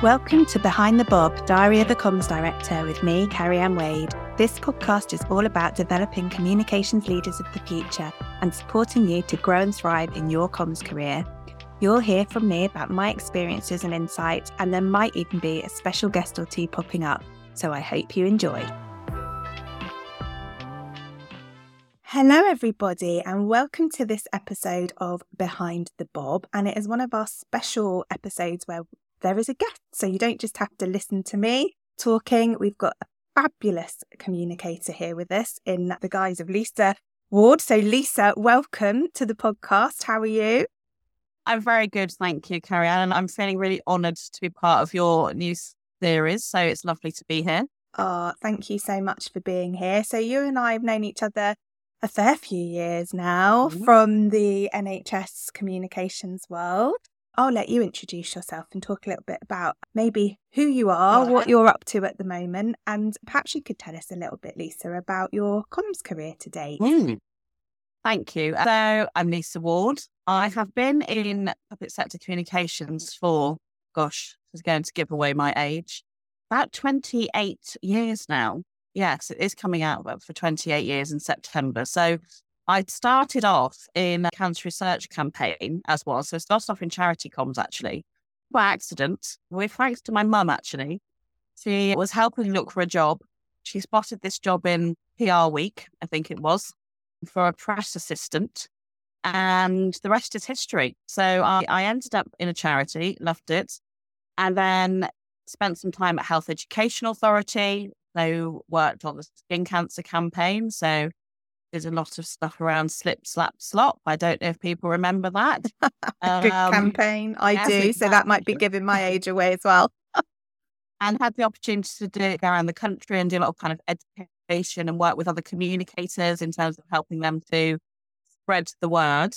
Welcome to Behind the Bob, Diary of a Comms Director with me, Carrie Ann Wade. This podcast is all about developing communications leaders of the future and supporting you to grow and thrive in your comms career. You'll hear from me about my experiences and insights, and there might even be a special guest or two popping up. So I hope you enjoy. Hello, everybody, and welcome to this episode of Behind the Bob. And it is one of our special episodes where there is a guest. So you don't just have to listen to me talking. We've got a fabulous communicator here with us in the guise of Lisa Ward. So, Lisa, welcome to the podcast. How are you? I'm very good. Thank you, Carrie Ann. And I'm feeling really honoured to be part of your new series. So, it's lovely to be here. Oh, thank you so much for being here. So, you and I have known each other a fair few years now mm-hmm. from the NHS communications world. I'll let you introduce yourself and talk a little bit about maybe who you are, yeah. what you're up to at the moment, and perhaps you could tell us a little bit, Lisa, about your comms career to date. Mm. Thank you. So I'm Lisa Ward. I have been in public sector communications for, gosh, this is going to give away my age, about 28 years now. Yes, it is coming out for 28 years in September. So I started off in a cancer research campaign as well. So I started off in charity comms actually by accident, with thanks to my mum actually. She was helping look for a job. She spotted this job in PR Week, I think it was, for a press assistant. And the rest is history. So I, I ended up in a charity, loved it, and then spent some time at Health Education Authority. So worked on the skin cancer campaign. So did a lot of stuff around slip, slap, slop. I don't know if people remember that. Good um, campaign. I yes, do. Exactly. So that might be giving my age away as well. and had the opportunity to do it around the country and do a lot of kind of education and work with other communicators in terms of helping them to spread the word.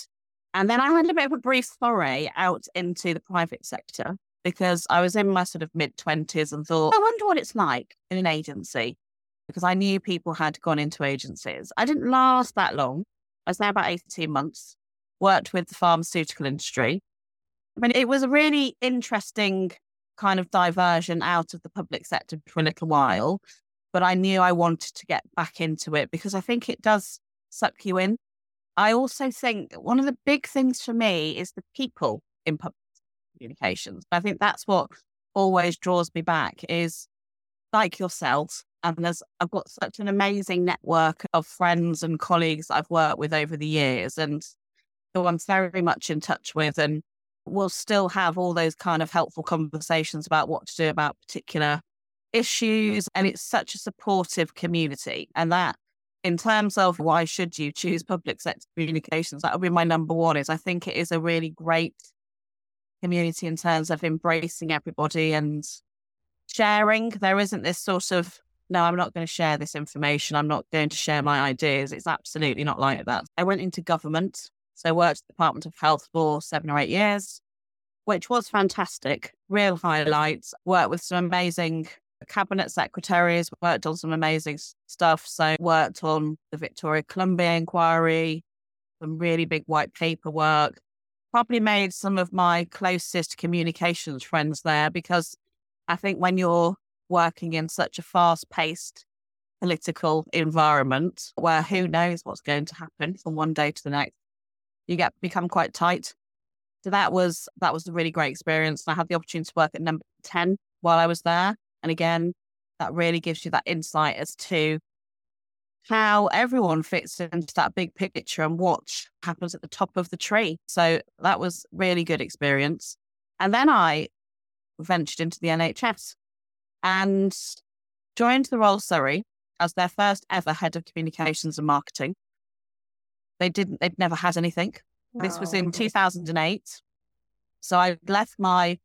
And then I had a bit of a brief foray out into the private sector because I was in my sort of mid 20s and thought, I wonder what it's like in an agency because I knew people had gone into agencies. I didn't last that long. I was there about 18 months, worked with the pharmaceutical industry. I mean, it was a really interesting kind of diversion out of the public sector for a little while, but I knew I wanted to get back into it because I think it does suck you in. I also think one of the big things for me is the people in public communications. I think that's what always draws me back is like yourself, and there's, I've got such an amazing network of friends and colleagues I've worked with over the years and who I'm very much in touch with. And we'll still have all those kind of helpful conversations about what to do about particular issues. And it's such a supportive community. And that, in terms of why should you choose public sector communications, that would be my number one is I think it is a really great community in terms of embracing everybody and sharing. There isn't this sort of no, I'm not going to share this information. I'm not going to share my ideas. It's absolutely not like that. I went into government. So I worked at the Department of Health for seven or eight years, which was fantastic. Real highlights. Worked with some amazing cabinet secretaries, worked on some amazing stuff. So worked on the Victoria Climbié inquiry, some really big white paper work. Probably made some of my closest communications friends there because I think when you're working in such a fast paced political environment where who knows what's going to happen from one day to the next, you get become quite tight. So that was that was a really great experience. And I had the opportunity to work at number 10 while I was there. And again, that really gives you that insight as to how everyone fits into that big picture and what happens at the top of the tree. So that was really good experience. And then I ventured into the NHS and joined the Royal Surrey as their first ever head of communications and marketing. They didn't, they'd never had anything. Wow. This was in 2008. So I left my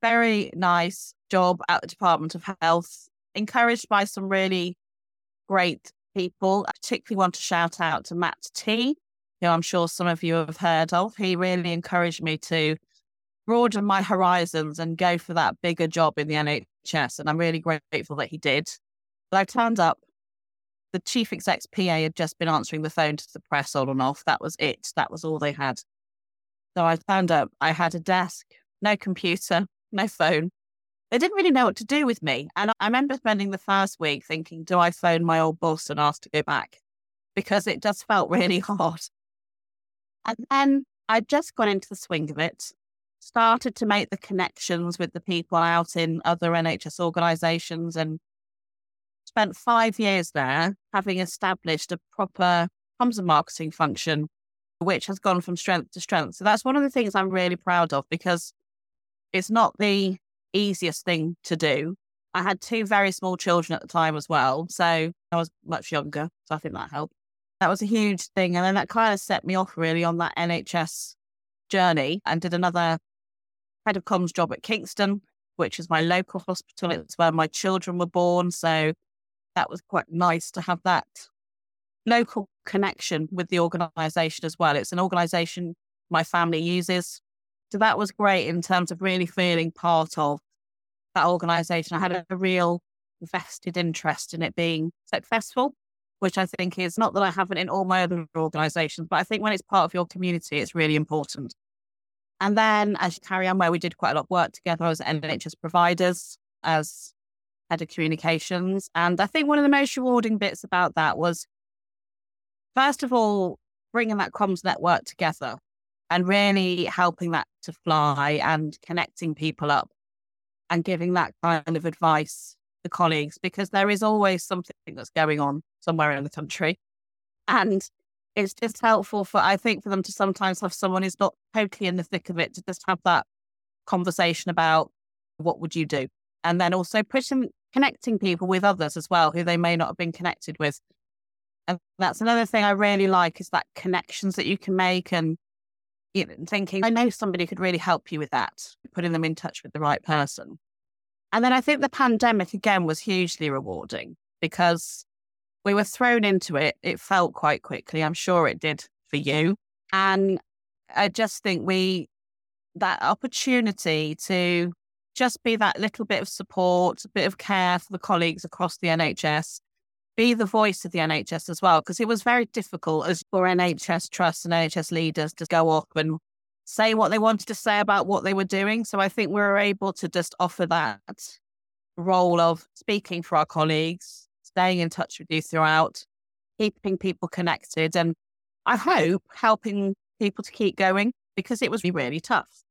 very nice job at the Department of Health, encouraged by some really great people. I particularly want to shout out to Matt Tee, who I'm sure some of you have heard of. He really encouraged me to broaden my horizons and go for that bigger job in the NHS. And I'm really grateful that he did. But I turned up the chief exec's PA had just been answering the phone to the press on and off. That was it. That was all they had. So I found out I had a desk, no computer, no phone. They didn't really know what to do with me. And I remember spending the first week thinking, do I phone my old boss and ask to go back? Because it just felt really hard. And then I'd just gone into the swing of it, started to make the connections with the people out in other NHS organisations and spent five years there having established a proper comms and marketing function, which has gone from strength to strength. So that's one of the things I'm really proud of because it's not the easiest thing to do. I had two very small children at the time as well. So I was much younger. So I think that helped. That was a huge thing. And then that kind of set me off really on that NHS journey and did another head of comms job at Kingston, which is my local hospital. It's where my children were born. So that was quite nice to have that local connection with the organization as well. It's an organization my family uses. So that was great in terms of really feeling part of that organization. I had a, real vested interest in it being successful, which I think is not that I haven't in all my other organizations, but I think when it's part of your community, it's really important. And then as you carry on, where we did quite a lot of work together, I was at NHS providers as head of communications. And I think one of the most rewarding bits about that was, first of all, bringing that comms network together and really helping that to fly and connecting people up and giving that kind of advice to colleagues because there is always something that's going on somewhere in the country. And it's just helpful for, I think, for them to sometimes have someone who's not totally in the thick of it to just have that conversation about what would you do? And then also pushing, connecting people with others as well who they may not have been connected with. And that's another thing I really like is that connections that you can make and you know, thinking, I know somebody could really help you with that, putting them in touch with the right person. And then I think the pandemic again was hugely rewarding because we were thrown into it. It felt quite quickly. I'm sure it did for you. And I just think we, that opportunity to just be that little bit of support, a bit of care for the colleagues across the NHS, be the voice of the NHS as well, because it was very difficult as for NHS trusts and NHS leaders to go up and say what they wanted to say about what they were doing. So I think we were able to just offer that role of speaking for our colleagues, staying in touch with you throughout, keeping people connected, and I hope helping people to keep going because it was really tough.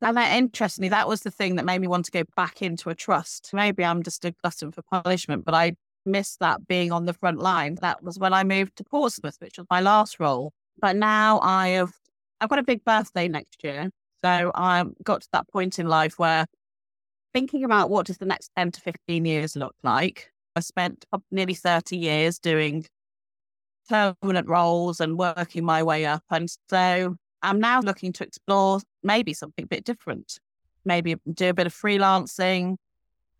And that interestingly, that was the thing that made me want to go back into a trust. Maybe I'm just a glutton for punishment, but I missed that being on the front line. That was when I moved to Portsmouth, which was my last role. But now I have, I've got a big birthday next year. So I got to that point in life where thinking about what does the next 10 to 15 years look like. I spent nearly 30 years doing permanent roles and working my way up. And so I'm now looking to explore maybe something a bit different, maybe do a bit of freelancing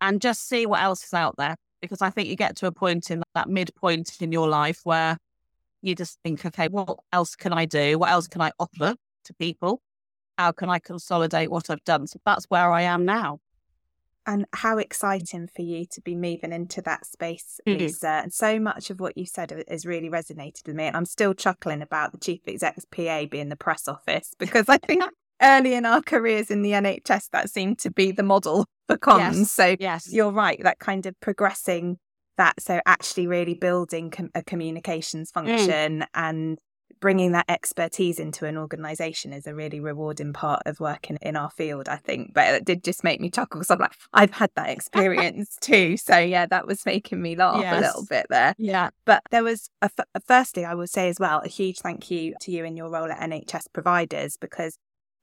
and just see what else is out there because I think you get to a point in that midpoint in your life where you just think, okay, what else can I do? What else can I offer to people? How can I consolidate what I've done? So that's where I am now. And how exciting for you to be moving into that space, mm-hmm. Lisa. And so much of what you said has really resonated with me. And I'm still chuckling about the chief exec's PA being the press office because I think early in our careers in the NHS, that seemed to be the model for comms. Yes, so yes. you're right, that kind of progressing that. So actually really building com- a communications mm. function mm. and bringing that expertise into an organization is a really rewarding part of working in our field, I think. But it did just make me chuckle because I'm like, I've had that experience too. So yeah, that was making me laugh yes. a little bit there. Yeah. But there was, a, firstly, I would say as well, a huge thank you to you in your role at NHS providers because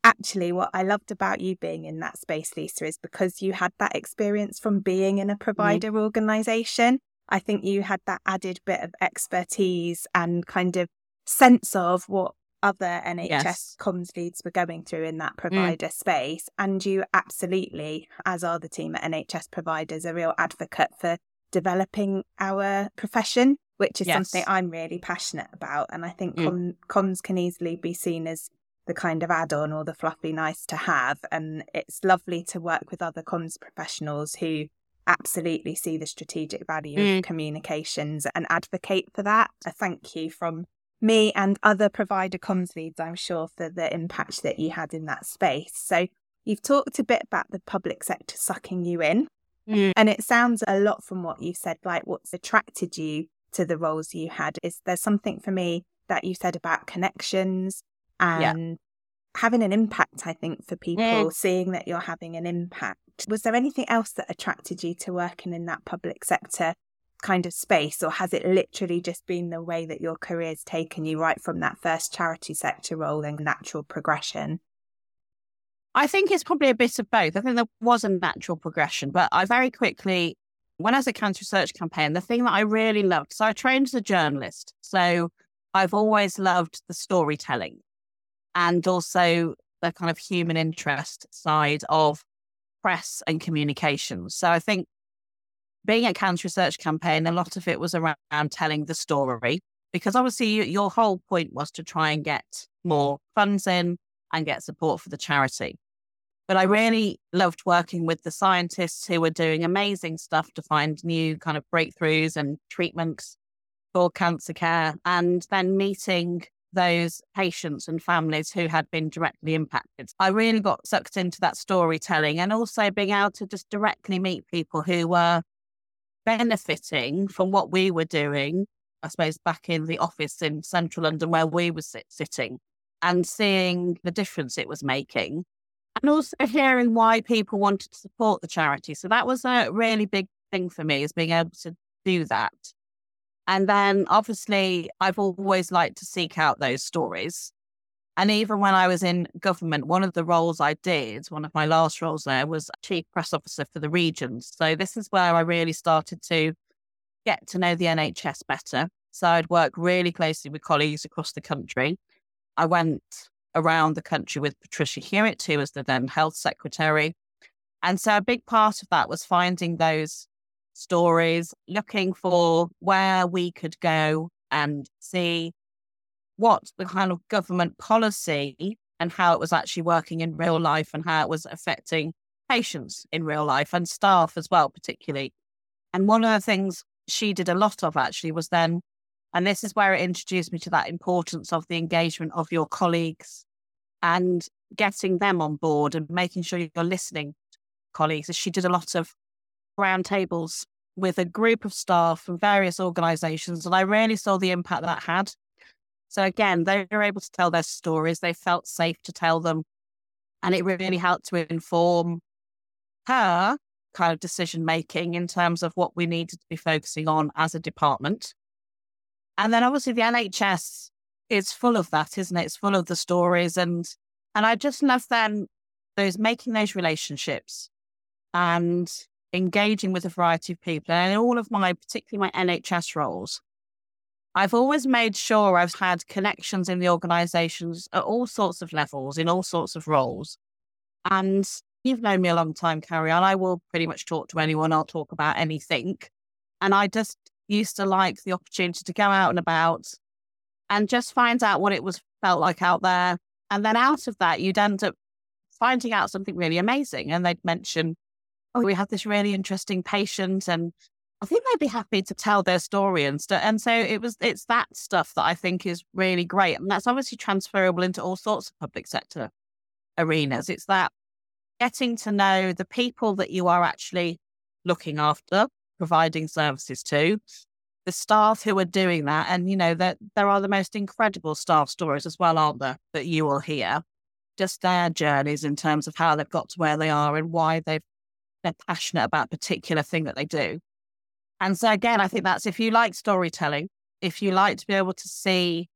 actually what I loved about you being in that space, Lisa, is because you had that experience from being in a mm-hmm. provider mm. organization. I think you had that added bit of expertise and kind of sense of what other NHS yes. comms leads were going through in that mm. provider mm. space. And you absolutely, as are the team at NHS providers, a real advocate for developing our profession, which is yes. something I'm really passionate about. And I think mm. com- comms can easily be seen as the kind of add on or the fluffy nice to have. And it's lovely to work with other comms professionals who absolutely see the strategic value Mm. of communications and advocate for that. A thank you from me and other provider comms leads, I'm sure, for the impact that you had in that space. So you've talked a bit about the public sector sucking you in. Mm. And it sounds a lot from what you said, like what's attracted you to the roles you had. Is there something for me that you said about connections Yeah. and having an impact, I think, for people, Mm. seeing that you're having an impact? Was there anything else that attracted you to working in that public sector kind of space, or has it literally just been the way that your career's taken you right from that first charity sector role and natural progression? I think it's probably a bit of both. I think there was a natural progression, but I very quickly, when I was at Cancer Research Campaign, the thing that I really loved, so I trained as a journalist. So I've always loved the storytelling and also the kind of human interest side of press and communications. So I think being at Cancer Research Campaign, a lot of it was around telling the story because obviously you, your whole point was to try and get more funds in and get support for the charity. But I really loved working with the scientists who were doing amazing stuff to find new kind of breakthroughs and treatments for cancer care, and then meeting those patients and families who had been directly impacted. I really got sucked into that storytelling and also being able to just directly meet people who were benefiting from what we were doing, I suppose, back in the office in central London where we were sit- sitting and seeing the difference it was making. And also hearing why people wanted to support the charity. So that was a really big thing for me is being able to do that. And then obviously, I've always liked to seek out those stories. And even when I was in government, one of the roles I did, one of my last roles there was chief press officer for the regions. So this is where I really started to get to know the NHS better. So I'd work really closely with colleagues across the country. I went around the country with Patricia Hewitt, who was the then health secretary. And so a big part of that was finding those stories, looking for where we could go and see what the kind of government policy and how it was actually working in real life and how it was affecting patients in real life and staff as well, particularly. And one of the things she did a lot of actually was then, and this is where it introduced me to that importance of the engagement of your colleagues and getting them on board and making sure you're listening colleagues. As she did a lot of roundtables with a group of staff from various organizations. And I really saw the impact that had. So again, they were able to tell their stories. They felt safe to tell them. And it really helped to inform her kind of decision making in terms of what we needed to be focusing on as a department. And then obviously the NHS is full of that, isn't it? It's full of the stories and and I just love then those making those relationships and engaging with a variety of people. And in all of my, particularly my NHS roles, I've always made sure I've had connections in the organizations at all sorts of levels, in all sorts of roles. And you've known me a long time, Carrie Ann I will pretty much talk to anyone. I'll talk about anything. And I just used to like the opportunity to go out and about and just find out what it was felt like out there. And then out of that, you'd end up finding out something really amazing. And they'd mention, oh, we have this really interesting patient and I think they'd be happy to tell their story and stuff. And so it was, it's that stuff that I think is really great. And that's obviously transferable into all sorts of public sector arenas. It's that getting to know the people that you are actually looking after, providing services to, the staff who are doing that. And, you know, that there are the most incredible staff stories as well, aren't there, that you will hear. Just their journeys in terms of how they've got to where they are and why they've they're passionate about a particular thing that they do. And so again, I think that's if you like storytelling, if you like to be able to see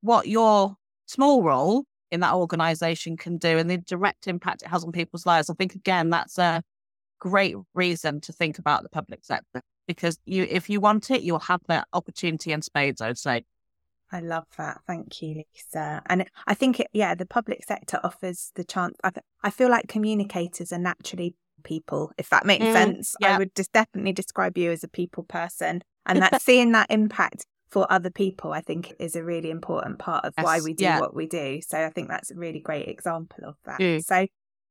what your small role in that organization can do and the direct impact it has on people's lives, I think again that's a great reason to think about the public sector because you if you want it, you'll have that opportunity in spades, I'd say. I love that. Thank you, Lisa. And I think, it, yeah, the public sector offers the chance. I, I feel like communicators are naturally people, if that makes Mm, sense. I would just definitely describe you as a people person. And that seeing that impact for other people, I think, is a really important part of why we do yeah. what we do. So I think that's a really great example of that. Mm. So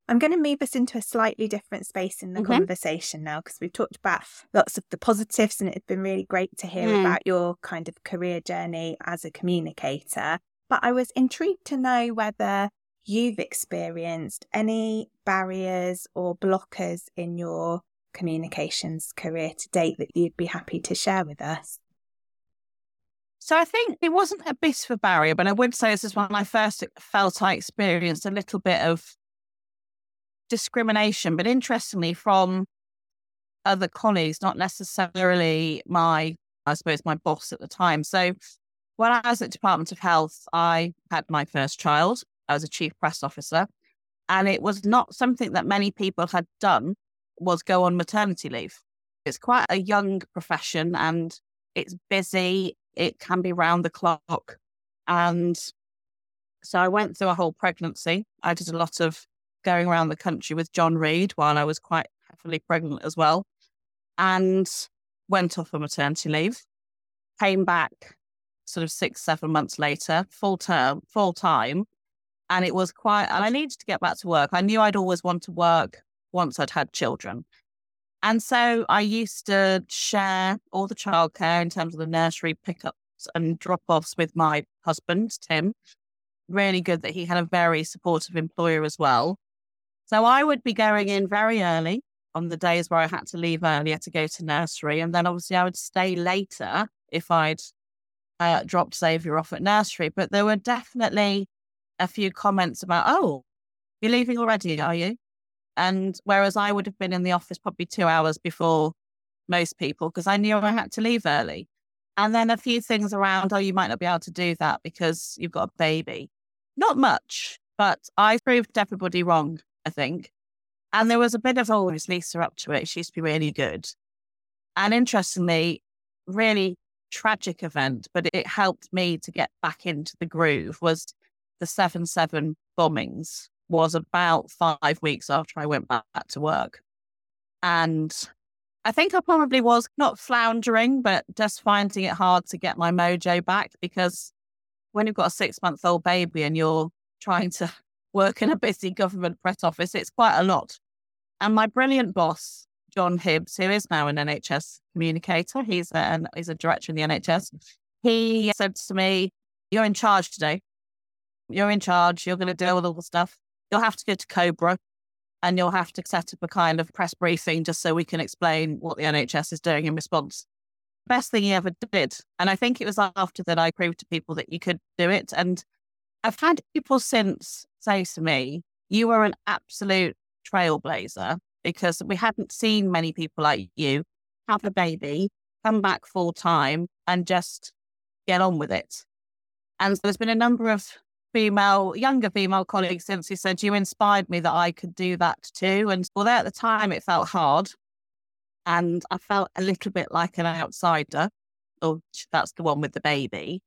I'm going to move us into a slightly different space in the Mhm. conversation now because we've talked about lots of the positives and it's been really great to hear Mm. about your kind of career journey as a communicator. But I was intrigued to know whether you've experienced any barriers or blockers in your communications career to date that you'd be happy to share with us. So I think it wasn't a bit of a barrier, but I would say this is when I first felt I experienced a little bit of discrimination, but interestingly from other colleagues, not necessarily my, I suppose, my boss at the time. So when I was at Department of Health, I had my first child. I was a chief press officer, and it was not something that many people had done was go on maternity leave. It's quite a young profession and it's busy. It can be round the clock. And so I went through a whole pregnancy. I did a lot of going around the country with John Reid while I was quite heavily pregnant as well. And went off on maternity leave, came back sort of six, seven months later, full term, full time. And it was quite, and I needed to get back to work. I knew I'd always want to work once I'd had children. And so I used to share all the childcare in terms of the nursery pickups and drop offs with my husband, Tim. Really good that he had a very supportive employer as well. So I would be going in very early on the days where I had to leave earlier to go to nursery. And then obviously I would stay later if I'd uh, dropped Xavier off at nursery. But there were definitely a few comments about, oh, you're leaving already, are you? And whereas I would have been in the office probably two hours before most people because I knew I had to leave early. And then a few things around, oh, you might not be able to do that because you've got a baby. Not much, but I proved everybody wrong, I think. And there was a bit of, oh, is Lisa up to it? She used to be really good. And interestingly, really tragic event, but it helped me to get back into the groove was the 7 7 bombings was about five weeks after I went back to work. And I think I probably was not floundering, but just finding it hard to get my mojo back because when you've got a six month old baby and you're trying to work in a busy government press office, it's quite a lot. And my brilliant boss, John Hibbs, who is now an NHS communicator, he's a, he's a director in the NHS, he said to me, You're in charge today. You're in charge. You're going to deal with all the stuff. You'll have to go to Cobra and you'll have to set up a kind of press briefing just so we can explain what the NHS is doing in response. Best thing he ever did. And I think it was after that I proved to people that you could do it. And I've had people since say to me, You were an absolute trailblazer because we hadn't seen many people like you have a baby, come back full time, and just get on with it. And so there's been a number of female, younger female colleagues since who said, You inspired me that I could do that too. And although at the time it felt hard and I felt a little bit like an outsider, oh, or that's the one with the baby,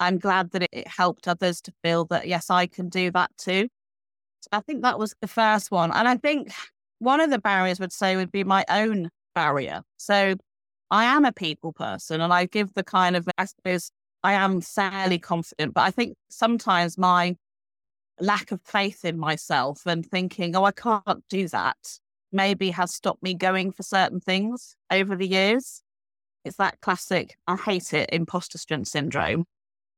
I'm glad that it helped others to feel that, yes, I can do that too. I think that was the first one. And I think one of the barriers would say would be my own barrier. So I am a people person and I give the kind of, I suppose, I am fairly confident, but I think sometimes my lack of faith in myself and thinking, oh, I can't do that, maybe has stopped me going for certain things over the years. It's that classic, I hate it, imposter syndrome.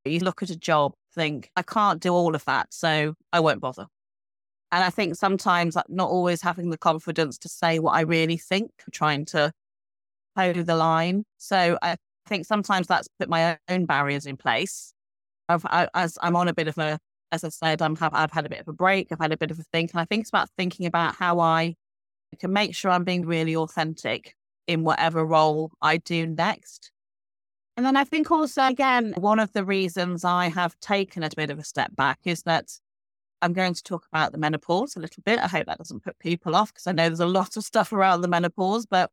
You look at a job, think, I can't do all of that, so I won't bother. And I think sometimes not always having the confidence to say what I really think, trying to toe the line. So I think sometimes that's put my own barriers in place. I've, I, as I'm on a bit of a, as I said, I'm have, I've had a bit of a break. I've had a bit of a think, and I think it's about thinking about how I can make sure I'm being really authentic in whatever role I do next. And then I think also, again, one of the reasons I have taken a bit of a step back is that I'm going to talk about the menopause a little bit. I hope that doesn't put people off because I know there's a lot of stuff around the menopause. But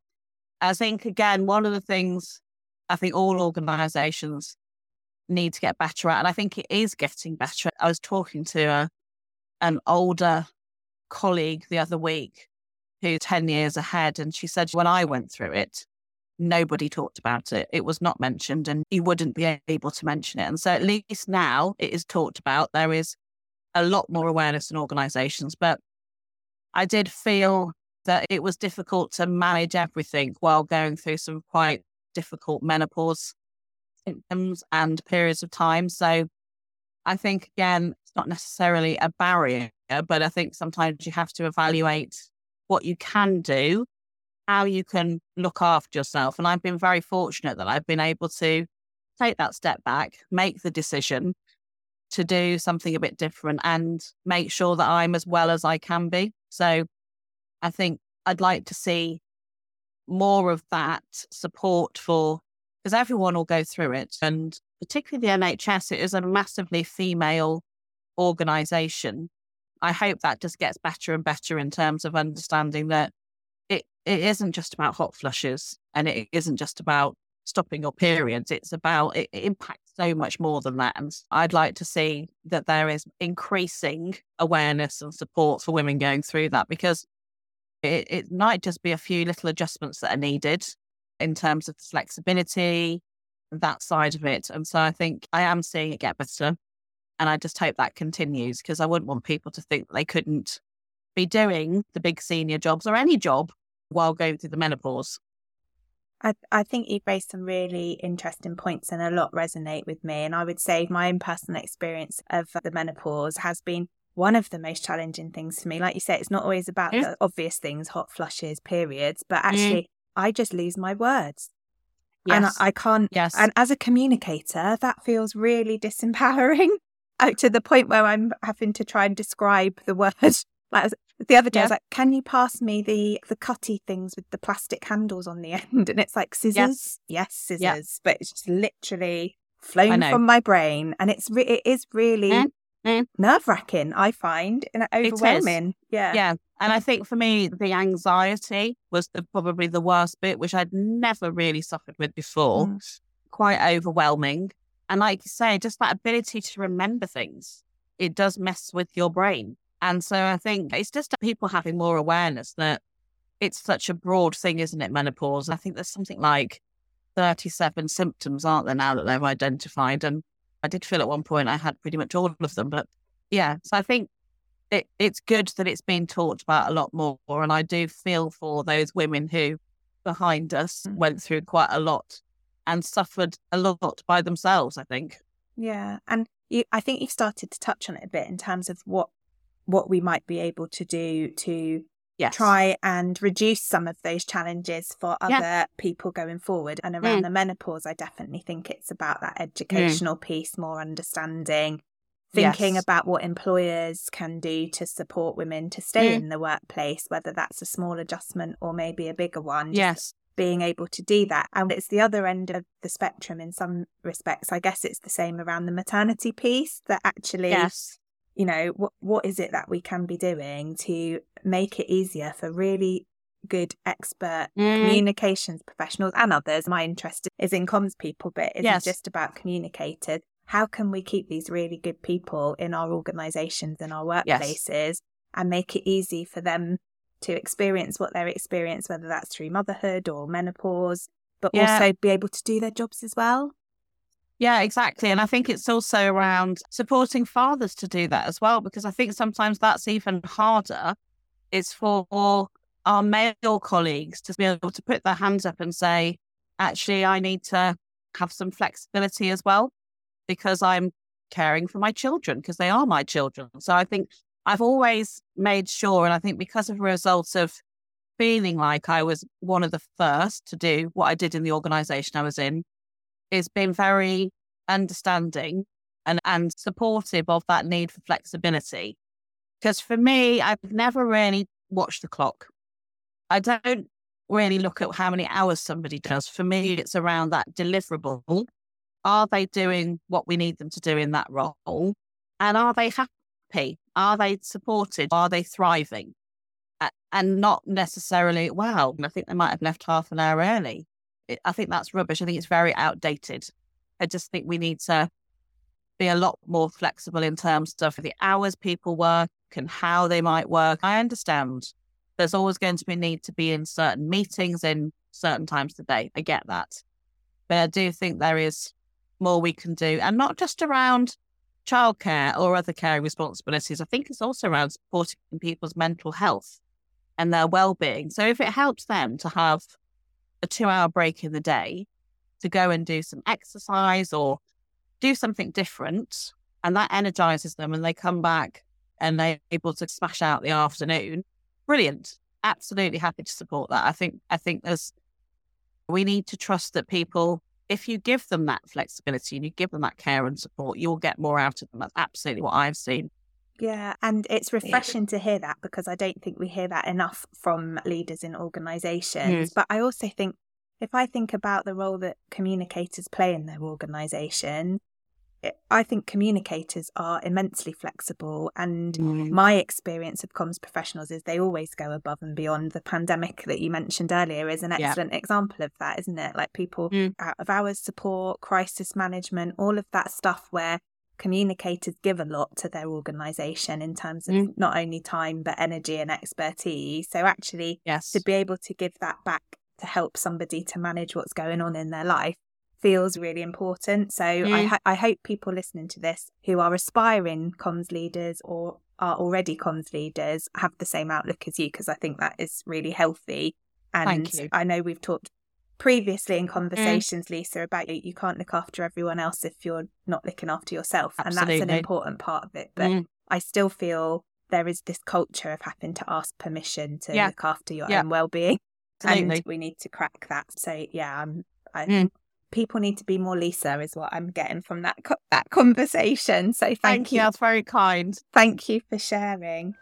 I think, again, one of the things I think all organizations need to get better at, and I think it is getting better. I was talking to a, an older colleague the other week who's 10 years ahead, and she said, when I went through it, nobody talked about it. It was not mentioned, and you wouldn't be able to mention it. And so, at least now it is talked about. There is a lot more awareness in organizations. But I did feel that it was difficult to manage everything while going through some quite difficult menopause symptoms and periods of time. So I think, again, it's not necessarily a barrier, but I think sometimes you have to evaluate what you can do, how you can look after yourself. And I've been very fortunate that I've been able to take that step back, make the decision to do something a bit different and make sure that I'm as well as I can be. So I think I'd like to see more of that support for because everyone will go through it. And particularly the NHS, it is a massively female organization. I hope that just gets better and better in terms of understanding that it, it isn't just about hot flushes and it isn't just about stopping your periods. It's about, it, it impacts so much more than that. And I'd like to see that there is increasing awareness and support for women going through that because it, it might just be a few little adjustments that are needed in terms of the flexibility, that side of it. And so I think I am seeing it get better. And I just hope that continues because I wouldn't want people to think they couldn't be doing the big senior jobs or any job while going through the menopause. I, I think you've raised some really interesting points and a lot resonate with me. And I would say my own personal experience of the menopause has been one of the most challenging things for me. Like you say, it's not always about the obvious things, hot flushes, periods, but actually, mm. I just lose my words. Yes. And I, I can't. Yes. And as a communicator, that feels really disempowering out to the point where I'm having to try and describe the word. Like the other day, yeah. I was like, "Can you pass me the the cutty things with the plastic handles on the end?" And it's like scissors. Yes, yes scissors. Yeah. But it's just literally flown from my brain, and it's re- it is really mm. Mm. nerve wracking. I find and overwhelming. Yeah, yeah. And I think for me, the anxiety was the, probably the worst bit, which I'd never really suffered with before. Mm. Quite overwhelming. And like you say, just that ability to remember things, it does mess with your brain. And so I think it's just people having more awareness that it's such a broad thing, isn't it? Menopause. I think there's something like 37 symptoms, aren't there, now that they've identified? And I did feel at one point I had pretty much all of them. But yeah, so I think it, it's good that it's been talked about a lot more. And I do feel for those women who behind us mm. went through quite a lot and suffered a lot by themselves, I think. Yeah. And you, I think you've started to touch on it a bit in terms of what what we might be able to do to yes. try and reduce some of those challenges for other yeah. people going forward. And around mm. the menopause, I definitely think it's about that mm. educational mm. piece, more understanding, thinking yes. about what employers can do to support women to stay mm. in the workplace, whether that's a small adjustment or maybe a bigger one. Yes. Being able to do that. And it's the other end of the spectrum in some respects. I guess it's the same around the maternity piece that actually yes you know what what is it that we can be doing to make it easier for really good expert mm. communications professionals and others my interest is in comms people but it's yes. just about communicators how can we keep these really good people in our organizations and our workplaces yes. and make it easy for them to experience what they're experiencing whether that's through motherhood or menopause but yeah. also be able to do their jobs as well yeah, exactly. And I think it's also around supporting fathers to do that as well, because I think sometimes that's even harder. It's for our male colleagues to be able to put their hands up and say, actually, I need to have some flexibility as well, because I'm caring for my children, because they are my children. So I think I've always made sure, and I think because of a result of feeling like I was one of the first to do what I did in the organization I was in, is being very understanding and, and supportive of that need for flexibility. Because for me, I've never really watched the clock. I don't really look at how many hours somebody does. For me, it's around that deliverable. Are they doing what we need them to do in that role? And are they happy? Are they supported? Are they thriving? And not necessarily, wow, I think they might have left half an hour early. I think that's rubbish. I think it's very outdated. I just think we need to be a lot more flexible in terms of the hours people work and how they might work. I understand there's always going to be need to be in certain meetings in certain times of the day. I get that. But I do think there is more we can do and not just around childcare or other caring responsibilities, I think it's also around supporting people's mental health and their well-being. So if it helps them to have a two-hour break in the day to go and do some exercise or do something different, and that energizes them, and they come back and they're able to smash out the afternoon, brilliant. Absolutely happy to support that. I think I think there's we need to trust that people if you give them that flexibility and you give them that care and support, you'll get more out of them. That's absolutely what I've seen. Yeah, and it's refreshing to hear that because I don't think we hear that enough from leaders in organizations. Mm. But I also think if I think about the role that communicators play in their organization, I think communicators are immensely flexible. And mm. my experience of comms professionals is they always go above and beyond. The pandemic that you mentioned earlier is an excellent yeah. example of that, isn't it? Like people mm. out of hours support, crisis management, all of that stuff where communicators give a lot to their organization in terms of mm. not only time, but energy and expertise. So actually, yes. to be able to give that back to help somebody to manage what's going on in their life feels really important. So mm. I, I hope people listening to this who are aspiring comms leaders or are already comms leaders have the same outlook as you because I think that is really healthy. And I know we've talked previously in mm. conversations, mm. Lisa, about you, you can't look after everyone else if you're not looking after yourself. Absolutely. And that's an important part of it. But mm. I still feel there is this culture of having to ask permission to yeah. look after your yeah. own well-being. Absolutely. And we need to crack that. So yeah, I'm I, mm people need to be more Lisa, is what I'm getting from that co- that conversation. So thank, thank you. That's very kind. Thank you for sharing.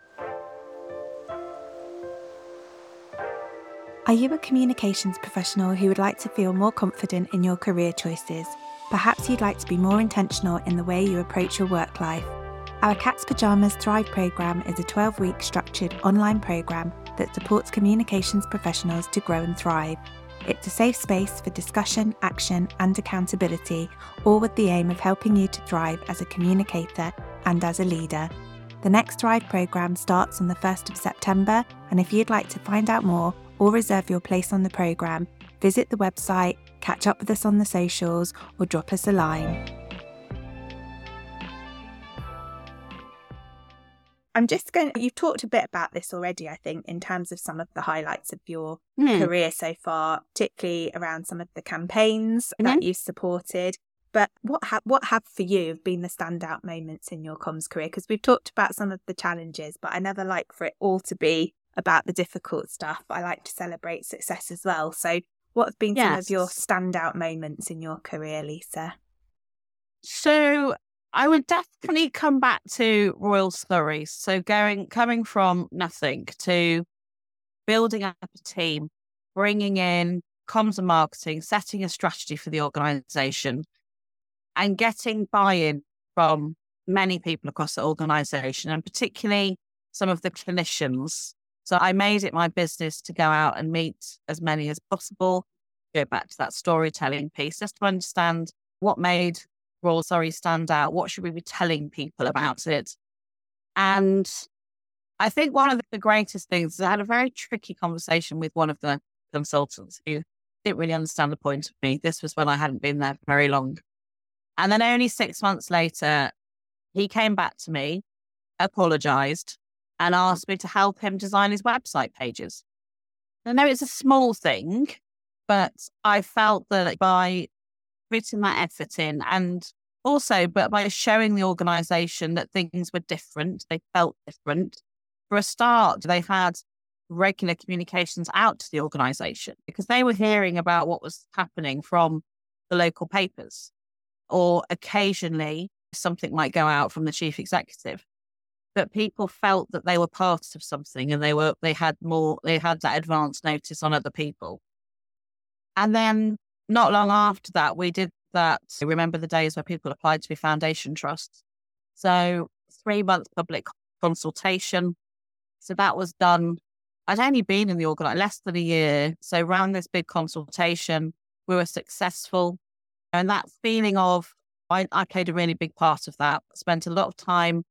Are you a communications professional who would like to feel more confident in your career choices? Perhaps you'd like to be more intentional in the way you approach your work life. Our Cat's Pajamas Thrive programme is a 12 week structured online programme that supports communications professionals to grow and thrive. It's a safe space for discussion, action, and accountability, all with the aim of helping you to thrive as a communicator and as a leader. The next Thrive programme starts on the 1st of September, and if you'd like to find out more or reserve your place on the programme, visit the website, catch up with us on the socials, or drop us a line. I'm just going, to, you've talked a bit about this already, I think, in terms of some of the highlights of your mm. career so far, particularly around some of the campaigns mm-hmm. that you've supported. But what have what have for you been the standout moments in your comms career? Because we've talked about some of the challenges, but I never like for it all to be about the difficult stuff. I like to celebrate success as well. So, what have been yes. some of your standout moments in your career, Lisa? So, I would definitely come back to Royal Surrey. So going coming from nothing to building up a team, bringing in comms and marketing, setting a strategy for the organisation, and getting buy-in from many people across the organisation, and particularly some of the clinicians. So I made it my business to go out and meet as many as possible. Go back to that storytelling piece, just to understand what made Royal Surrey stand out? What should we be telling people about it? And I think one of the greatest things is I had a very tricky conversation with one of the consultants who didn't really understand the point of me. This was when I hadn't been there very long. And then only six months later, he came back to me, apologized, and asked me to help him design his website pages. I know it's a small thing, but I felt that by putting that effort in and also but by showing the organization that things were different they felt different for a start they had regular communications out to the organization because they were hearing about what was happening from the local papers or occasionally something might go out from the chief executive but people felt that they were part of something and they were they had more they had that advance notice on other people and then not long after that, we did that. Remember the days where people applied to be foundation trusts? So, three months public consultation. So, that was done. I'd only been in the organization less than a year. So, around this big consultation, we were successful. And that feeling of, I, I played a really big part of that. Spent a lot of time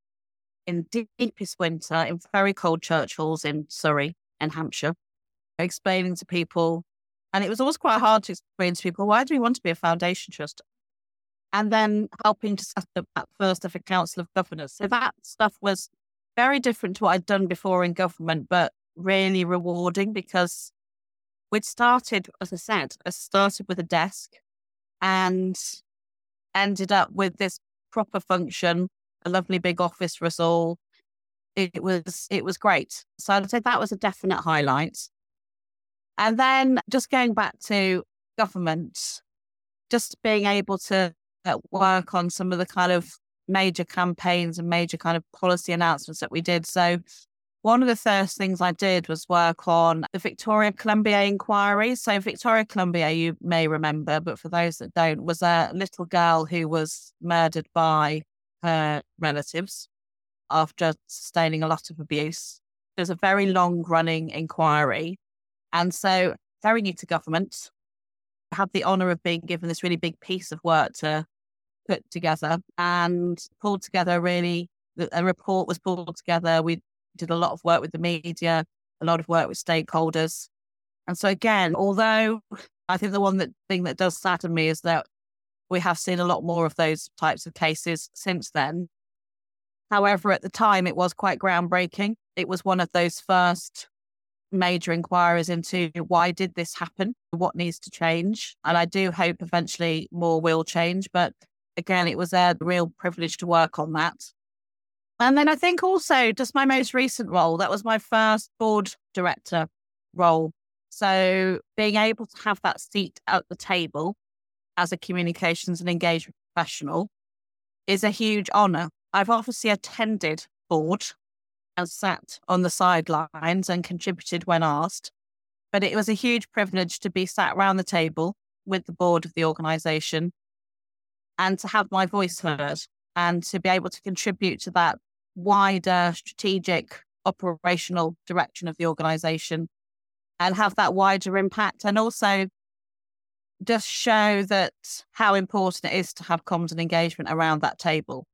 in deepest winter in very cold church halls in Surrey and Hampshire, explaining to people and it was always quite hard to explain to people why do we want to be a foundation trust? and then helping to set up at first of a council of governors. So that stuff was very different to what I'd done before in government, but really rewarding because we'd started, as I said, I started with a desk and ended up with this proper function, a lovely big office for us all. It was it was great. So I'd say that was a definite highlight. And then just going back to government, just being able to uh, work on some of the kind of major campaigns and major kind of policy announcements that we did. So one of the first things I did was work on the Victoria Climbié inquiry. So, Victoria Climbié, you may remember, but for those that don't, was a little girl who was murdered by her relatives after sustaining a lot of abuse. There's a very long running inquiry. And so, very new to government, had the honour of being given this really big piece of work to put together and pulled together really a report was pulled together. We did a lot of work with the media, a lot of work with stakeholders. And so again, although I think the one that thing that does sadden me is that we have seen a lot more of those types of cases since then. However, at the time it was quite groundbreaking. It was one of those first major inquiries into why did this happen? What needs to change? And I do hope eventually more will change. But again, it was a real privilege to work on that. And then I think also just my most recent role, that was my first board director role. So being able to have that seat at the table as a communications and engagement professional is a huge honor. I've obviously attended board and sat on the sidelines and contributed when asked, but it was a huge privilege to be sat around the table with the board of the organization and to have my voice heard and to be able to contribute to that wider strategic operational direction of the organization and have that wider impact and also just show that how important it is to have comms and engagement around that table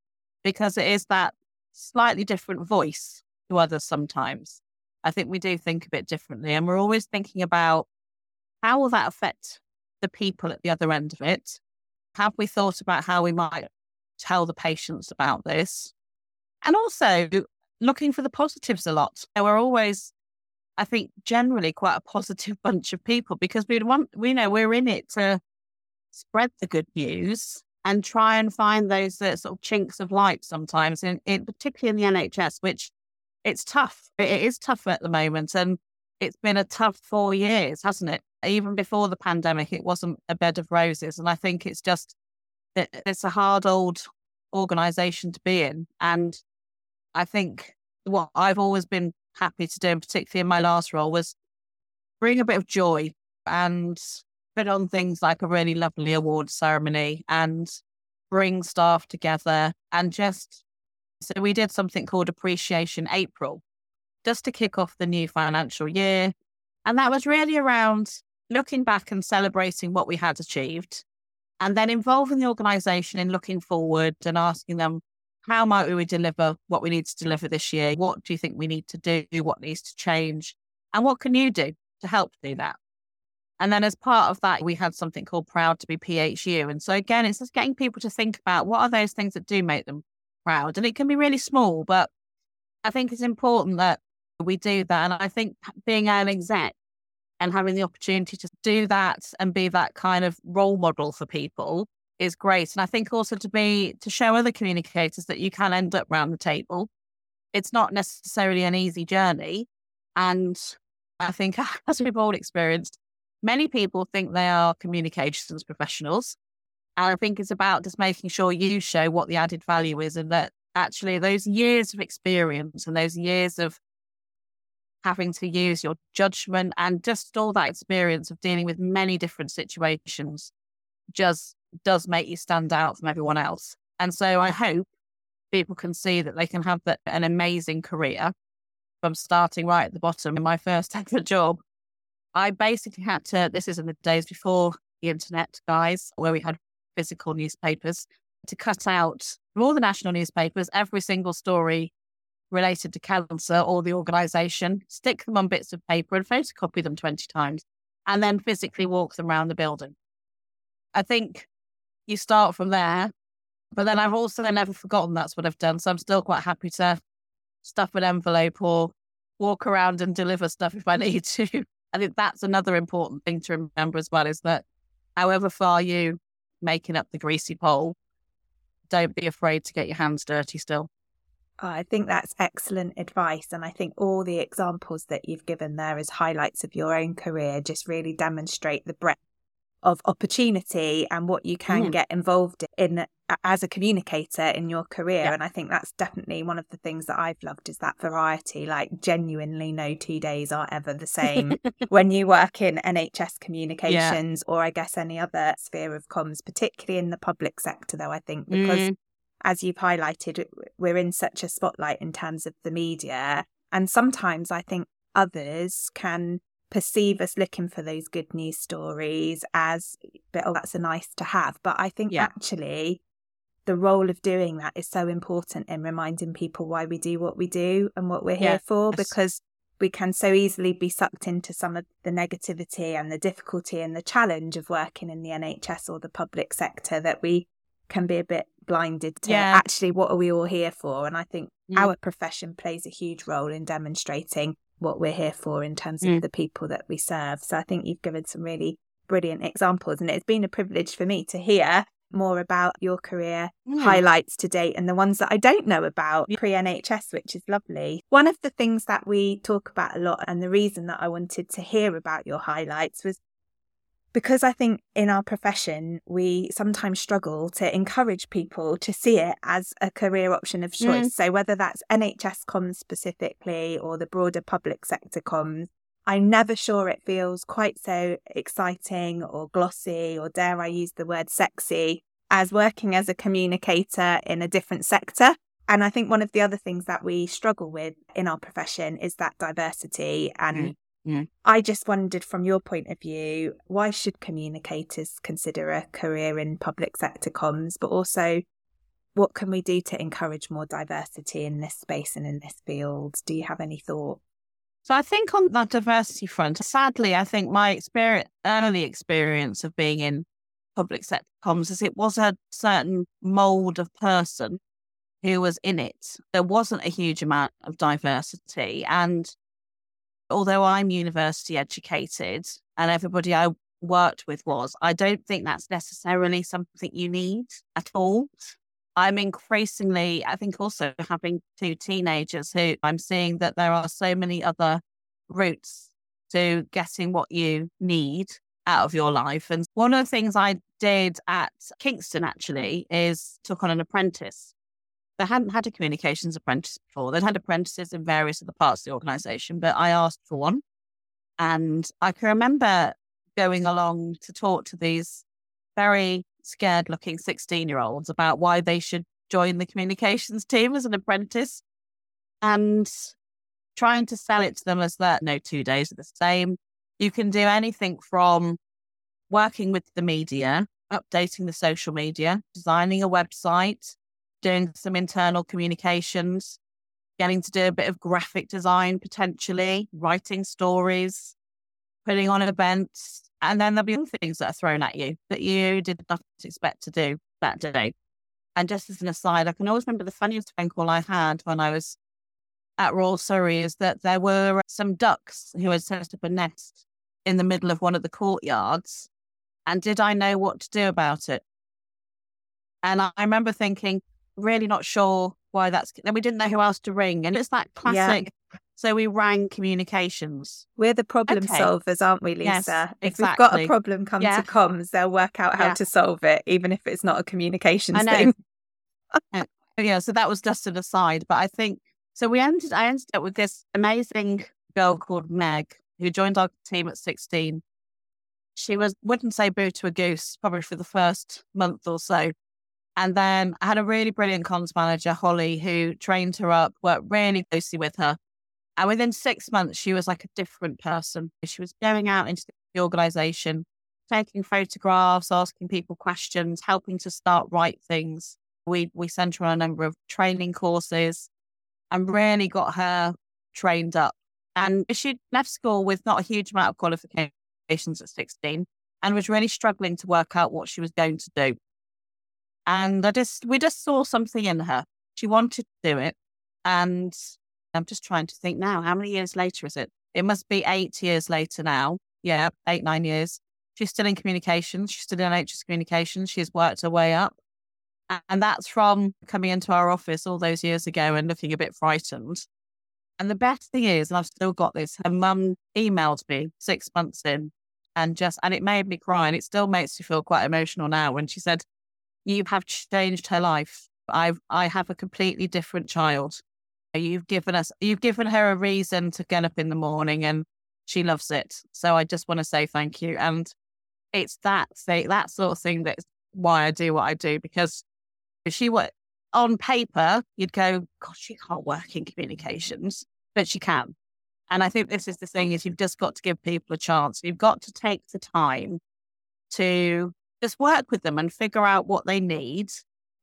because it is that slightly different voice to others sometimes. I think we do think a bit differently and we're always thinking about how will that affect the people at the other end of it? Have we thought about how we might tell the patients about this? And also looking for the positives a lot. We're always, I think, generally quite a positive bunch of people because we want, we know we're in it to spread the good news and try and find those uh, sort of chinks of light sometimes, in, in particularly in the NHS, which it's tough. It is tough at the moment, and it's been a tough four years, hasn't it? Even before the pandemic, it wasn't a bed of roses, and I think it's just it, it's a hard old organization to be in, and I think what I've always been happy to do, and particularly in my last role, was bring a bit of joy and put on things like a really lovely award ceremony and bring staff together and just so we did something called Appreciation April just to kick off the new financial year. And that was really around looking back and celebrating what we had achieved and then involving the organization in looking forward and asking them how might we deliver what we need to deliver this year? What do you think we need to do? What needs to change? And what can you do to help do that? And then as part of that, we had something called Proud to be PHU. And so again, it's just getting people to think about what are those things that do make them proud. And it can be really small, but I think it's important that we do that. And I think being an exec and having the opportunity to do that and be that kind of role model for people is great. And I think also to be to show other communicators that you can end up round the table. It's not necessarily an easy journey. And I think as we've all experienced, many people think they are communications professionals. And I think it's about just making sure you show what the added value is and that actually those years of experience and those years of having to use your judgment and just all that experience of dealing with many different situations just does make you stand out from everyone else. And so I hope people can see that they can have an amazing career from starting right at the bottom. In my first ever job, I basically had to, this is in the days before the internet, guys, where we had physical newspapers, to cut out from all the national newspapers every single story related to cancer or the organization, stick them on bits of paper and photocopy them 20 times, and then physically walk them around the building. I think you start from there But then I've also never forgotten that's what I've done. So I'm still quite happy to stuff an envelope or walk around and deliver stuff if I need to. I think that's another important thing to remember as well is that however far you making up the greasy pole, don't be afraid to get your hands dirty still. Oh, I think that's excellent advice. And I think all the examples that you've given there as highlights of your own career just really demonstrate the breadth of opportunity and what you can mm. get involved in as a communicator in your career yeah. and i think that's definitely one of the things that i've loved is that variety like genuinely no two days are ever the same when you work in nhs communications yeah. or i guess any other sphere of comms particularly in the public sector though i think because mm. as you've highlighted we're in such a spotlight in terms of the media and sometimes i think others can perceive us looking for those good news stories as oh that's a nice to have but i think yeah. actually the role of doing that is so important in reminding people why we do what we do and what we're here for because we can so easily be sucked into some of the negativity and the difficulty and the challenge of working in the NHS or the public sector that we can be a bit blinded to yeah. actually what are we all here for and i think mm. our profession plays a huge role in demonstrating what we're here for in terms of mm. the people that we serve. So I think you've given some really brilliant examples, and it's been a privilege for me to hear more about your career mm. highlights to date and the ones that I don't know about pre NHS, which is lovely. One of the things that we talk about a lot, and the reason that I wanted to hear about your highlights was because I think in our profession, we sometimes struggle to encourage people to see it as a career option of choice. Mm. So, whether that's NHS comms specifically or the broader public sector comms, I'm never sure it feels quite so exciting or glossy, or dare I use the word sexy, as working as a communicator in a different sector. And I think one of the other things that we struggle with in our profession is that diversity and mm. Mm. I just wondered from your point of view, why should communicators consider a career in public sector comms, but also what can we do to encourage more diversity in this space and in this field? Do you have any thought? So I think on that diversity front, sadly, I think my experience, early experience of being in public sector comms is it was a certain mold of person who was in it. There wasn't a huge amount of diversity. And although I'm university educated and everybody I worked with was, I don't think that's necessarily something you need at all. I'm increasingly, I think, also having two teenagers who I'm seeing that there are so many other routes to getting what you need out of your life. And one of the things I did at Kingston actually is took on an apprentice they hadn't had a communications apprentice before. They'd had apprentices in various other parts of the organization, but I asked for one. And I can remember going along to talk to these very scared looking 16 year olds about why they should join the communications team as an apprentice and trying to sell it to them as that no two days are the same. You can do anything from working with the media, updating the social media, designing a website, doing some internal communications, getting to do a bit of graphic design potentially, writing stories, putting on events. And then there'll be other things that are thrown at you that you did not expect to do that day. And just as an aside, I can always remember the funniest phone call I had when I was at Royal Surrey is that there were some ducks who had set up a nest in the middle of one of the courtyards. And did I know what to do about it? And I remember thinking, really not sure why that's. Then we didn't know who else to ring, and it's that classic. Yeah. So we rang communications. We're the problem okay. solvers, aren't we, Lisa? Yes, if we've got a problem, come yeah. to comms. They'll work out how yeah. to solve it, even if it's not a communications thing. Oh, yeah, so that was just an aside, but I think so. We ended. I ended up with this amazing girl called Meg who joined our team at sixteen. She was wouldn't say boo to a goose probably for the first month or so, and then I had a really brilliant comms manager, Holly, who trained her up, worked really closely with her. And within six months, she was like a different person. She was going out into the organization, taking photographs, asking people questions, helping to start right things. We we sent her on a number of training courses and really got her trained up. And she left school with not a huge amount of qualifications at 16 and was really struggling to work out what she was going to do. And I just, we just saw something in her. She wanted to do it. And I'm just trying to think now, how many years later is it? It must be eight years later now. Yeah, eight, nine years. She's still in communications. She's still in NHS communications. She's worked her way up. And that's from coming into our office all those years ago and looking a bit frightened. And the best thing is, and I've still got this, her mum emailed me six months in and just, and it made me cry. And it still makes me feel quite emotional now when she said, You have changed her life. I've, I have a completely different child. You've given us, you've given her a reason to get up in the morning and she loves it. So I just want to say thank you. And it's that thing, that sort of thing that's why I do what I do because if she were on paper, you'd go, God, she can't work in communications, but she can. And I think this is the thing is you've just got to give people a chance. You've got to take the time to just work with them and figure out what they need.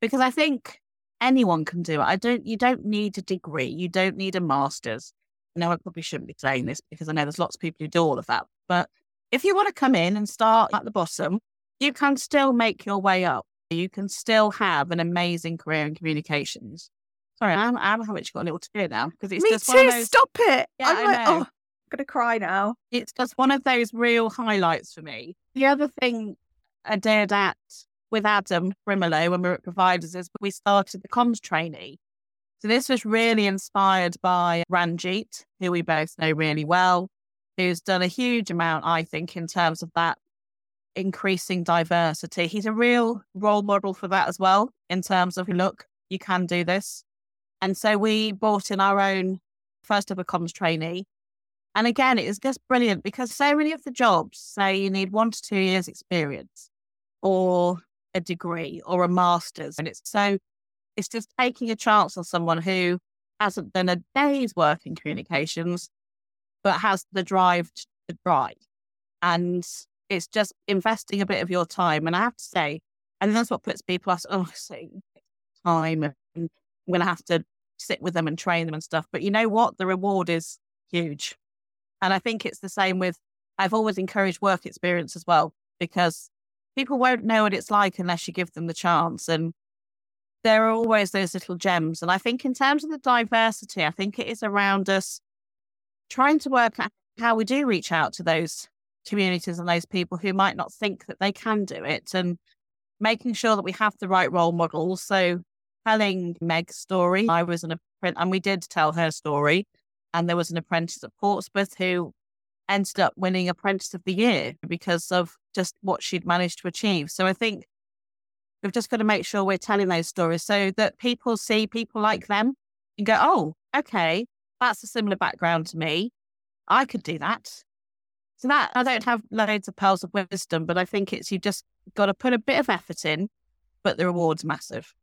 Because I think anyone can do it. I don't you don't need a degree. You don't need a master's. No, I probably shouldn't be saying this because I know there's lots of people who do all of that. But if you want to come in and start at the bottom, you can still make your way up you can still have an amazing career in communications. Sorry, I'm, I'm having got a little tear now because it's Me just too. those. Stop it! Yeah, I'm I like, know. oh, I'm gonna cry now. It's just one of those real highlights for me. The other thing I did at with Adam Brimelow when we were at Providers is we started the comms trainee. So this was really inspired by Ranjit, who we both know really well, who's done a huge amount, I think, in terms of that increasing diversity. He's a real role model for that as well, in terms of look, you can do this. And so we brought in our own first ever comms trainee. And again, it is just brilliant because so many of the jobs say you need one to two years experience or a degree or a master's. And it's so, it's just taking a chance on someone who hasn't done a day's work in communications, but has the drive to try. And it's just investing a bit of your time. And I have to say, and that's what puts people off, oh, time and I'm going to have to sit with them and train them and stuff. But you know what? The reward is huge. And I think it's the same with, I've always encouraged work experience as well, because people won't know what it's like unless you give them the chance. And there are always those little gems. And I think in terms of the diversity, I think it is around us trying to work out how we do reach out to those communities and those people who might not think that they can do it and making sure that we have the right role models. So telling Meg's story, I was an apprentice and we did tell her story. And there was an apprentice at Portsmouth who ended up winning Apprentice of the Year because of just what she'd managed to achieve. So I think we've just got to make sure we're telling those stories so that people see people like them and go, oh, okay, that's a similar background to me. I could do that. So that I don't have loads of pearls of wisdom, but I think it's you've just got to put a bit of effort in, but the reward's massive.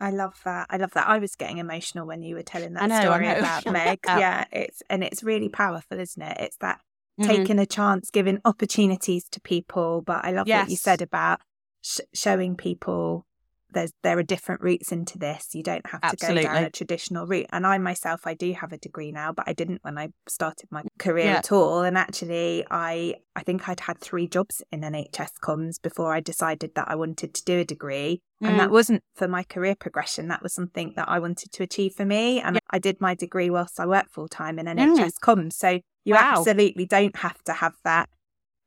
I love that. I love that. I was getting emotional when you were telling that know, story about Meg. Yeah, it's and it's really powerful, isn't it? It's that Mhm. taking a chance, giving opportunities to people. But I love what you said about sh- showing people there's there are different routes into this. You don't have to go down a traditional route. And I myself, I do have a degree now, but I didn't when I started my career Yeah. at all. And actually, I I think I'd had three jobs in NHS comms before I decided that I wanted to do a degree. And that Mm. wasn't for my career progression. That was something that I wanted to achieve for me. And I did my degree whilst I worked full time in NHS comms. So you. Wow. absolutely don't have to have that.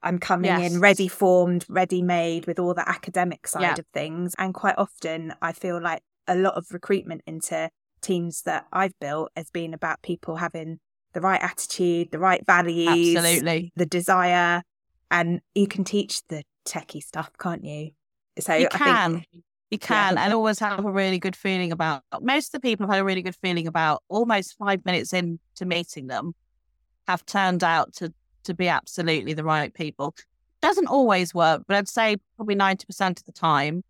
I'm coming Yes. in ready formed, ready made with all the academic side Yeah. of things. And quite often, I feel like a lot of recruitment into teams that I've built has been about people having the right attitude, the right values, Absolutely. the desire, and you can teach the techie stuff, can't you? So You I can. think You can, and always have a really good feeling about. Most of the people have had a really good feeling about almost five minutes into meeting them, have turned out to to be absolutely the right people. Doesn't always work, but I'd say probably ninety percent of the time,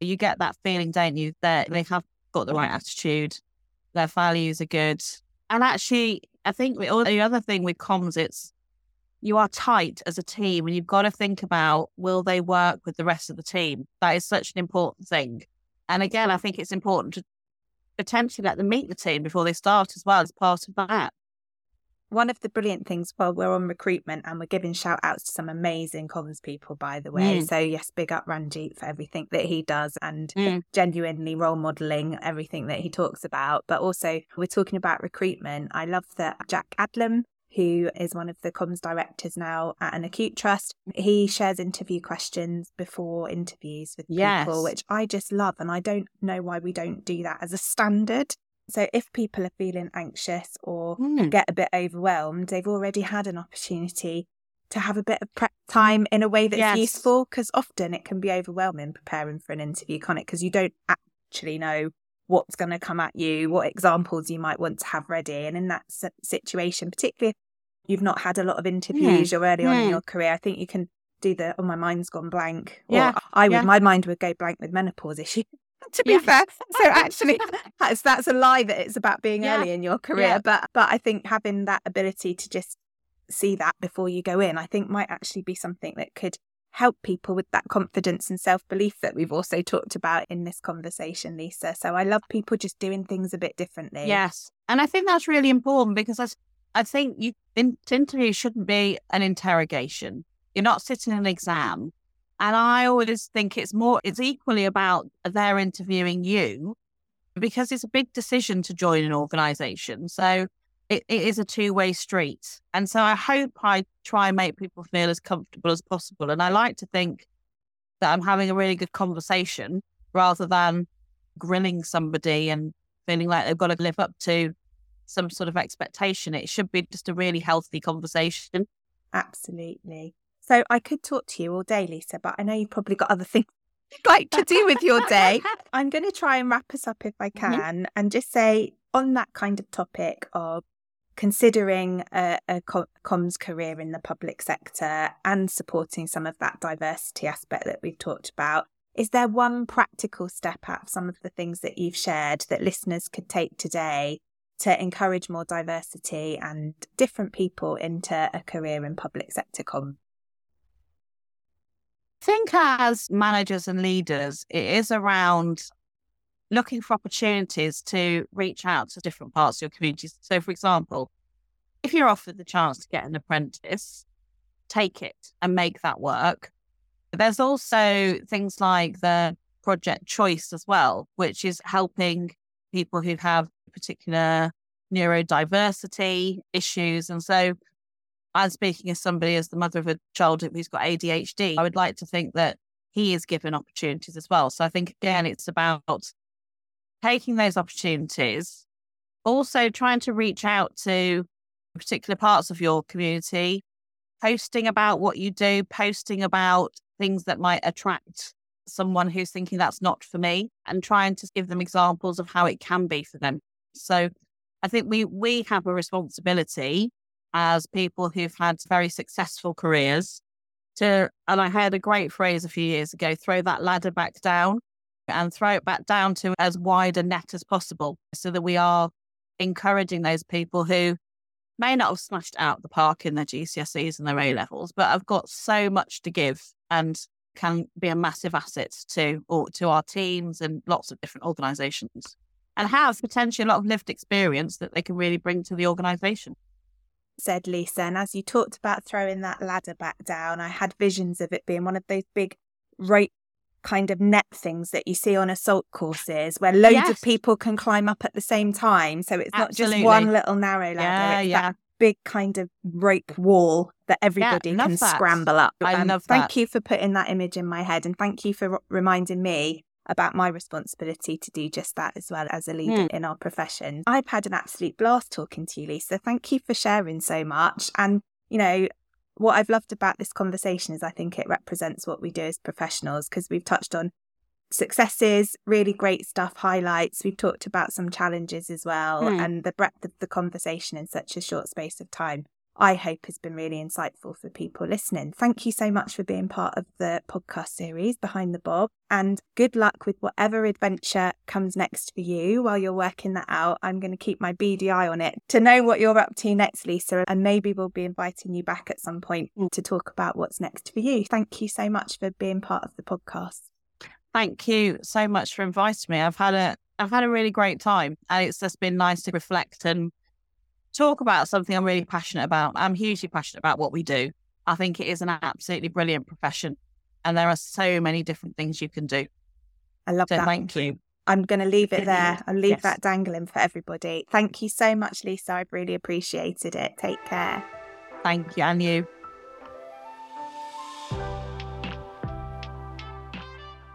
you get that feeling, don't you, that they have got the right attitude, their values are good, and actually, I think the the other thing with comms, it's you are tight as a team and you've got to think about will they work with the rest of the team? That is such an important thing. And again, I think it's important to potentially let them meet the team before they start as well as part of that. One of the brilliant things while we're on recruitment and we're giving shout outs to some amazing comms people, by the way. Mm. So, yes, big up Ranjit for everything that he does and mm. genuinely role modeling everything that he talks about. But also, we're talking about recruitment. I love that Jack Adlam, who is one of the comms directors now at an acute trust. He shares interview questions before interviews with yes. people, which I just love. And I don't know why we don't do that as a standard. So if people are feeling anxious or mm. get a bit overwhelmed, they've already had an opportunity to have a bit of prep time in a way that's yes. useful because often it can be overwhelming preparing for an interview, can't it? Because you don't actually know what's going to come at you, what examples you might want to have ready. And in that situation, particularly if you've not had a lot of interviews mm. or early mm. on in hmm. your career, I think you can do the, oh, my mind's gone blank. Yeah. Or I would, yeah. my mind would go blank with menopause issues to be fair. So actually, that's that's a lie that it's about being yeah. early in your career. Yeah. But but I think having that ability to just see that before you go in, I think might actually be something that could help people with that confidence and self belief that we've also talked about in this conversation, Lisa. So I love people just doing things a bit differently. Yes, and I think that's really important because I, I think you interview shouldn't be an interrogation. You're not sitting an exam and I always think it's more, it's equally about they're interviewing you because it's a big decision to join an organization. So it, it is a two way street. And so I hope I try and make people feel as comfortable as possible. And I like to think that I'm having a really good conversation rather than grilling somebody and feeling like they've got to live up to some sort of expectation. It should be just a really healthy conversation. Absolutely. So I could talk to you all day, Lisa, but I know you've probably got other things like to do with your day. I'm going to try and wrap us up if I mm-hmm. can mm-hmm. and just say on that kind of topic of considering a, a comms career in the public sector and supporting some of that diversity aspect that we've talked about. Is there one practical step out of some of the things that you've shared that listeners could take today to encourage more diversity and different people into a career in public sector comms? Think as managers and leaders, it is around looking for opportunities to reach out to different parts of your community. So, for example, if you're offered the chance to get an apprentice, take it and make that work. There's also things like the project choice as well, which is helping people who have particular neurodiversity issues. And so I'm speaking as somebody as the mother of a child who's got ADHD. I would like to think that he is given opportunities as well. So I think again, it's about taking those opportunities, also trying to reach out to particular parts of your community, posting about what you do, posting about things that might attract someone who's thinking that's not for me and trying to give them examples of how it can be for them. So I think we we have a responsibility as people who've had very successful careers to, and I heard a great phrase a few years ago throw that ladder back down and throw it back down to as wide a net as possible so that we are encouraging those people who may not have smashed out the park in their GCSEs and their A levels, but have got so much to give and can be a massive asset to or to our teams and lots of different organizations and have potentially a lot of lived experience that they can really bring to the organization said Lisa. And as you talked about throwing that ladder back down, I had visions of it being one of those big rope kind of net things that you see on assault courses where loads yes. of people can climb up at the same time. So it's Absolutely. not just one little narrow ladder. Yeah, it's yeah. that big kind of rope wall that everybody yeah, can that. scramble up. I um, love that. Thank you for putting that image in my head and thank you for reminding me about my responsibility to do just that as well as a leader mm. in our profession. I've had an absolute blast talking to you, Lisa. Thank you for sharing so much. And, you know, what I've loved about this conversation is I think it represents what we do as professionals because we've touched on successes, really great stuff, highlights. We've talked about some challenges as well, mm. and the breadth of the conversation in such a short space of time. I hope has been really insightful for people listening. Thank you so much for being part of the podcast series Behind the Bob and good luck with whatever adventure comes next for you while you're working that out. I'm going to keep my beady eye on it to know what you're up to next, Lisa, and maybe we'll be inviting you back at some point mm. to talk about what's next for you. Thank you so much for being part of the podcast. Thank you so much for inviting me. I've had a I've had a really great time and it's just been nice to reflect and talk about something I'm really passionate about. I'm hugely passionate about what we do. I think it is an absolutely brilliant profession, and there are so many different things you can do. I love So that. thank you. I'm going to leave it there. I'll leave Yes. that dangling for everybody. Thank you so much, Lisa. I've really appreciated it. Take care. Thank you, and you.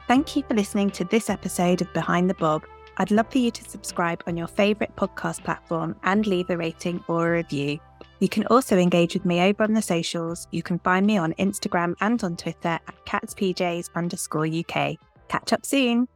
Thank you for listening to this episode of Behind the Bob. I'd love for you to subscribe on your favourite podcast platform and leave a rating or a review. You can also engage with me over on the socials. You can find me on Instagram and on Twitter at catspjs underscore UK. Catch up soon.